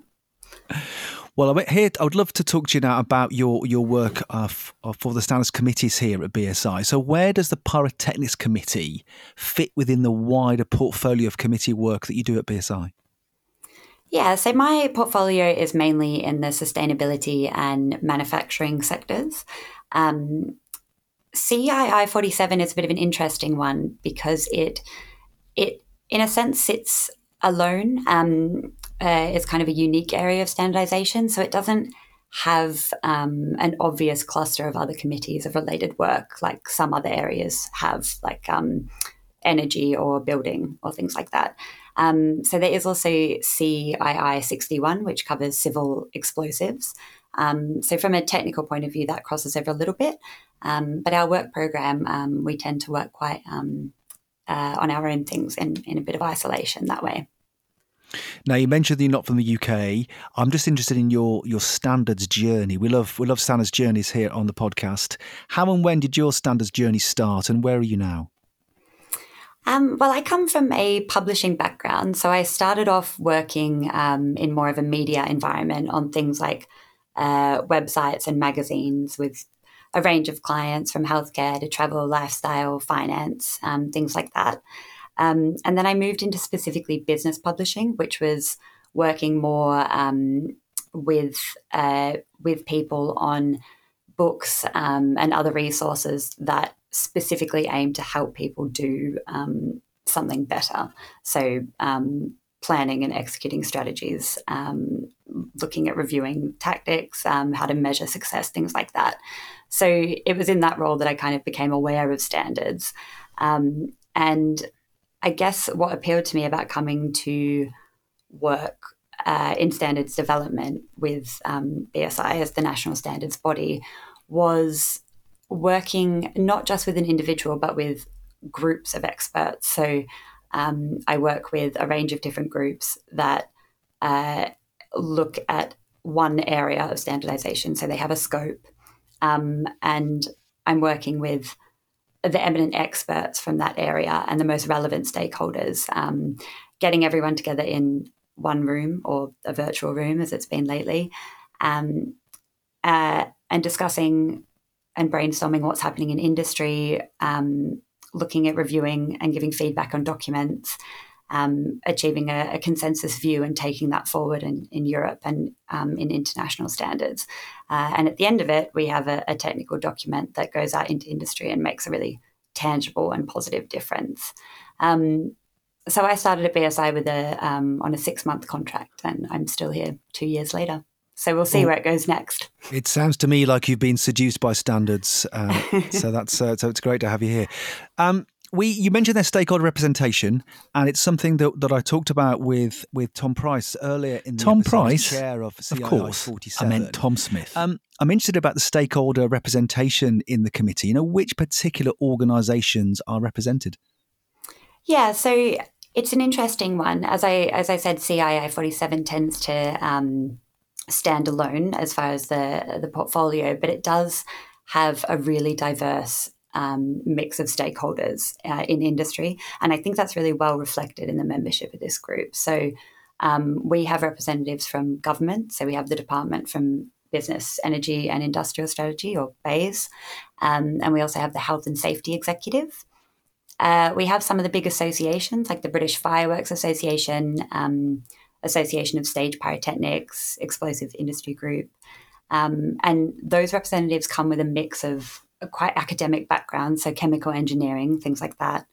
Well, I'm here. I would love to talk to you now about your your work uh, uh, for the standards committees here at BSI. So, where does the Pyrotechnics Committee fit within the wider portfolio of committee work that you do at BSI? Yeah, so my portfolio is mainly in the sustainability and manufacturing sectors. Um, CII 47 is a bit of an interesting one because it, it in a sense, sits alone. Um, uh, it's kind of a unique area of standardization, so it doesn't have um, an obvious cluster of other committees of related work like some other areas have, like um, energy or building or things like that. Um, so there is also CII 61, which covers civil explosives. Um, so from a technical point of view, that crosses over a little bit. Um, but our work program, um, we tend to work quite um, uh, on our own things in, in a bit of isolation that way. Now you mentioned that you're not from the UK. I'm just interested in your your standards journey. We love we love standards journeys here on the podcast. How and when did your standards journey start, and where are you now? Um, well, I come from a publishing background. So I started off working um, in more of a media environment on things like uh, websites and magazines with a range of clients from healthcare to travel, lifestyle, finance, um, things like that. Um, and then I moved into specifically business publishing, which was working more um, with uh, with people on books um, and other resources that specifically aim to help people do um, something better. So, um, planning and executing strategies, um, looking at reviewing tactics, um, how to measure success, things like that. So, it was in that role that I kind of became aware of standards. Um, and I guess what appealed to me about coming to work uh, in standards development with um, BSI as the national standards body was working not just with an individual, but with groups of experts. So um, I work with a range of different groups that uh, look at one area of standardization. So they have a scope. Um, and I'm working with the eminent experts from that area and the most relevant stakeholders, um, getting everyone together in one room or a virtual room, as it's been lately, um, uh, and discussing and brainstorming what's happening in industry, um, looking at reviewing and giving feedback on documents, um, achieving a, a, consensus view and taking that forward in, in Europe and um, in international standards. Uh, and at the end of it, we have a, a, technical document that goes out into industry and makes a really tangible and positive difference. Um, so I started at BSI with a um, on a six month contract, and I'm still here two years later. So we'll see well, where it goes next. It sounds to me like you've been seduced by standards. Uh, so that's uh, so it's great to have you here. Um, we you mentioned their stakeholder representation, and it's something that, that I talked about with with Tom Price earlier in the Tom Price, chair of CII of course, 47. I meant Tom Smith. Um, I'm interested about the stakeholder representation in the committee. You know, which particular organisations are represented? Yeah, so it's an interesting one. As I as I said, CII 47 tends to um, stand alone as far as the the portfolio, but it does have a really diverse um, mix of stakeholders uh, in industry, and I think that's really well reflected in the membership of this group. So um, we have representatives from government, so we have the department from Business, Energy and Industrial Strategy, or BEIS, um, and we also have the Health and Safety Executive. Uh, we have some of the big associations like the British Fireworks Association, um, Association of Stage Pyrotechnics, Explosive Industry Group. Um, and those representatives come with a mix of quite academic backgrounds, so chemical engineering, things like that,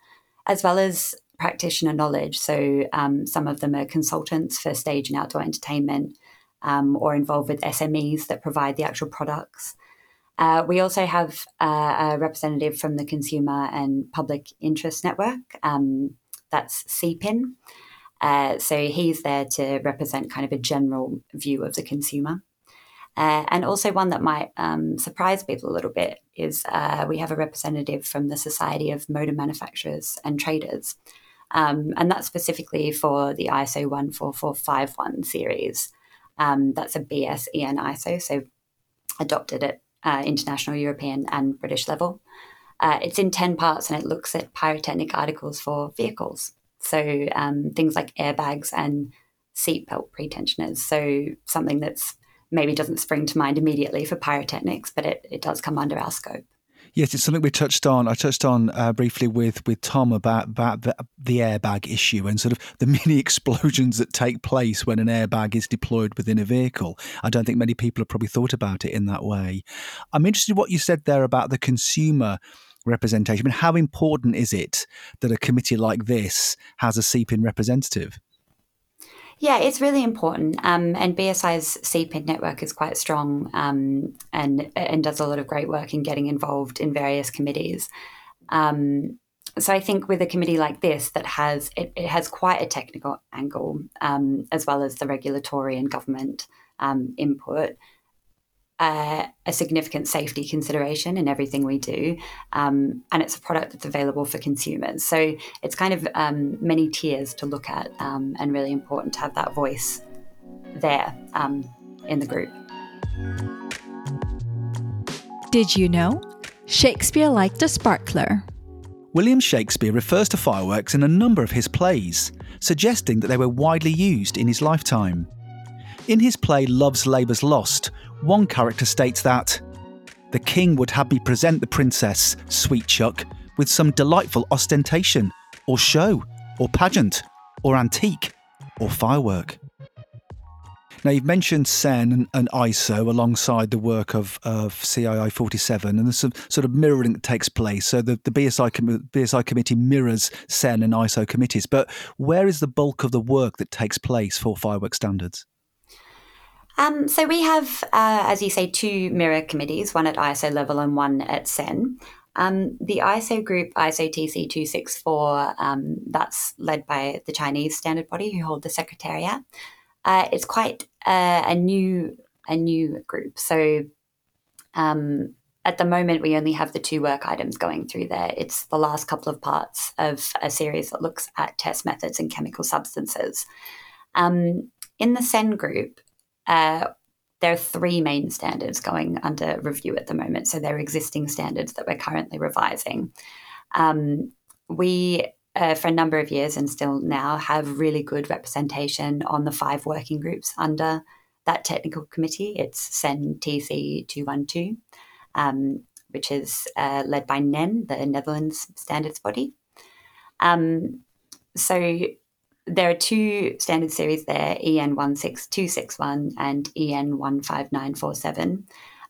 as well as practitioner knowledge. So um, some of them are consultants for stage and outdoor entertainment um, or involved with SMEs that provide the actual products. Uh, we also have uh, a representative from the Consumer and Public Interest Network. Um, that's CPIN. Uh, so he's there to represent kind of a general view of the consumer. Uh, and also, one that might um, surprise people a little bit is uh, we have a representative from the Society of Motor Manufacturers and Traders. Um, and that's specifically for the ISO 14451 series. Um, that's a BS EN ISO, so adopted at uh, international, European, and British level. Uh, it's in 10 parts and it looks at pyrotechnic articles for vehicles. So um, things like airbags and seatbelt pretensioners. So something that's maybe doesn't spring to mind immediately for pyrotechnics, but it, it does come under our scope. Yes, it's something we touched on. I touched on uh, briefly with with Tom about about the, the, airbag issue and sort of the mini explosions that take place when an airbag is deployed within a vehicle. I don't think many people have probably thought about it in that way. I'm interested in what you said there about the consumer representation. I mean, how important is it that a committee like this has a CPIN representative? Yeah, it's really important. Um, and BSI's CPIN network is quite strong um, and and does a lot of great work in getting involved in various committees. Um, so I think with a committee like this that has it, it has quite a technical angle um, as well as the regulatory and government um, input, uh, a significant safety consideration in everything we do. Um, and it's a product that's available for consumers. So it's kind of um, many tiers to look at um, and really important to have that voice there um, in the group. Did you know? Shakespeare liked a sparkler. William Shakespeare refers to fireworks in a number of his plays, suggesting that they were widely used in his lifetime. In his play Love's Labour's Lost, one character states that the king would have me present the princess, sweet Chuck, with some delightful ostentation, or show, or pageant, or antique, or firework. Now, you've mentioned CEN and, ISO alongside the work of, of CII 47, and there's some sort of mirroring that takes place. So the, the BSI, com- BSI committee mirrors CEN and ISO committees. But where is the bulk of the work that takes place for firework standards? Um, so we have, uh, as you say, two mirror committees, one at ISO level and one at CEN. Um, the ISO group, ISO TC 264, um, that's led by the Chinese standard body who hold the secretariat. Uh, it's quite uh, a new a new group. So um, at the moment, we only have the two work items going through there. It's the last couple of parts of a series that looks at test methods and chemical substances. Um, in the CEN group, uh, there are three main standards going under review at the moment. So there are existing standards that we're currently revising. Um, we, uh, for a number of years and still now, have really good representation on the five working groups under that technical committee. It's CEN TC 212, um, which is uh, led by NEN, the Netherlands standards body. Um, so there are two standard series there, EN 16261 and EN 15947.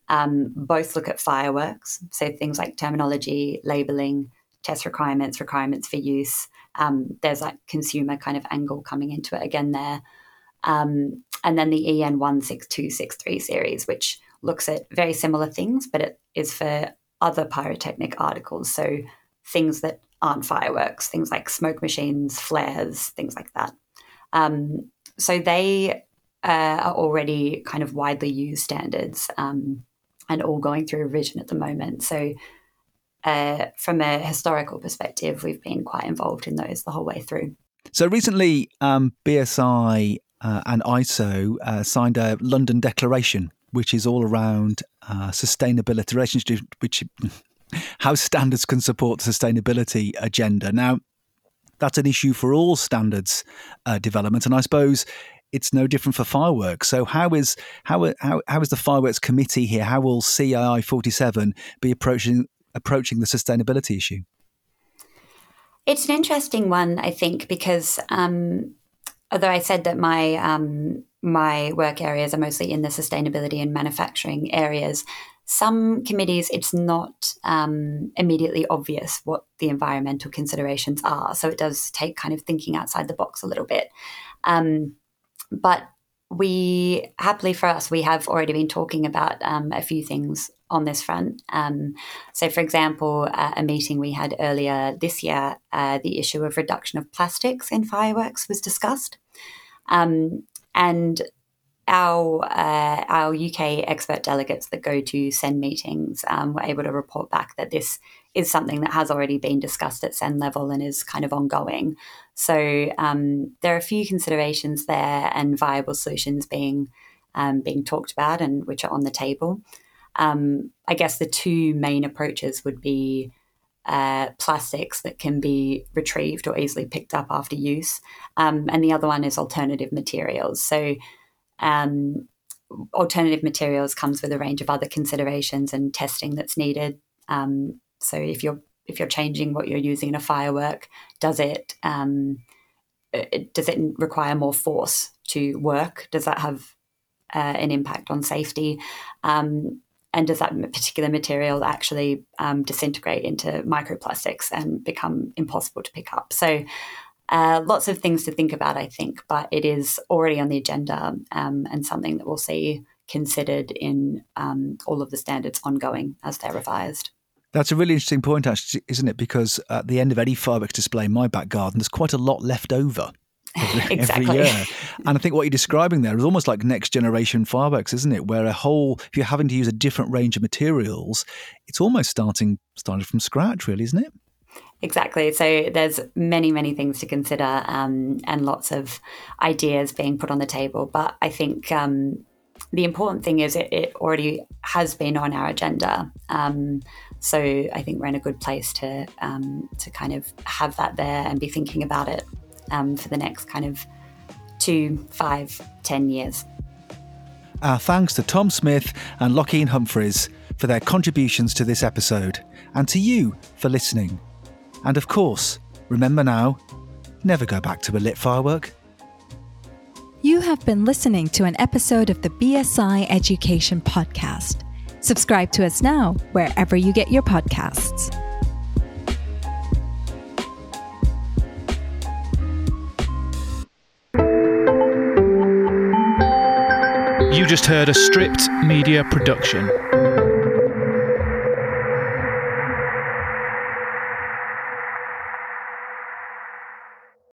Um, both look at fireworks, so things like terminology, labeling, test requirements, requirements for use. Um, there's like consumer kind of angle coming into it again there. Um, and then the EN 16263 series, which looks at very similar things, but it is for other pyrotechnic articles. So things that aren't fireworks, things like smoke machines, flares, things like that. Um, so they uh, are already kind of widely used standards um, and all going through revision at the moment. So uh, from a historical perspective, we've been quite involved in those the whole way through. So recently, um, BSI uh, and ISO uh, signed a London Declaration, which is all around uh, sustainability, relationship, which how standards can support the sustainability agenda. Now, that's an issue for all standards uh, development, and I suppose it's no different for fireworks. So, how is how how how is the fireworks committee here? How will CII forty seven be approaching approaching the sustainability issue? It's an interesting one, I think, because um, although I said that my um, my work areas are mostly in the sustainability and manufacturing areas, some committees it's not um, immediately obvious what the environmental considerations are. So it does take kind of thinking outside the box a little bit. Um, but we happily for us, we have already been talking about um, a few things on this front. Um, so, for example, uh, a meeting we had earlier this year, uh, the issue of reduction of plastics in fireworks was discussed. Um, and our uh, our UK expert delegates that go to CEN meetings um, were able to report back that this is something that has already been discussed at CEN level and is kind of ongoing. So um, there are a few considerations there and viable solutions being um, being talked about and which are on the table. Um, I guess the two main approaches would be uh, plastics that can be retrieved or easily picked up after use, um, and the other one is alternative materials. So um, alternative materials comes with a range of other considerations and testing that's needed. Um, so if you're if you're changing what you're using in a firework, does it, um, it does it require more force to work? Does that have uh, an impact on safety? Um, and does that particular material actually um, disintegrate into microplastics and become impossible to pick up? So uh, lots of things to think about, I think, but it is already on the agenda um, and something that we'll see considered in um, all of the standards ongoing as they're revised. That's a really interesting point, actually, isn't it? Because at the end of any fireworks display in my back garden, there's quite a lot left over. Every, exactly. every year. And I think what you're describing there is almost like next generation fireworks, isn't it? Where a whole, if you're having to use a different range of materials, it's almost starting starting from scratch, really, isn't it? Exactly. So there's many, many things to consider um, and lots of ideas being put on the table. But I think um, the important thing is it, it, already has been on our agenda. Um, so I think we're in a good place to um, to kind of have that there and be thinking about it um, for the next kind of two, five, ten years. Our thanks to Tom Smith and Lochene Humphreys for their contributions to this episode, and to you for listening. And of course, remember now never go back to a lit firework. You have been listening to an episode of the BSI Education Podcast. Subscribe to us now wherever you get your podcasts. You just heard a stripped media production.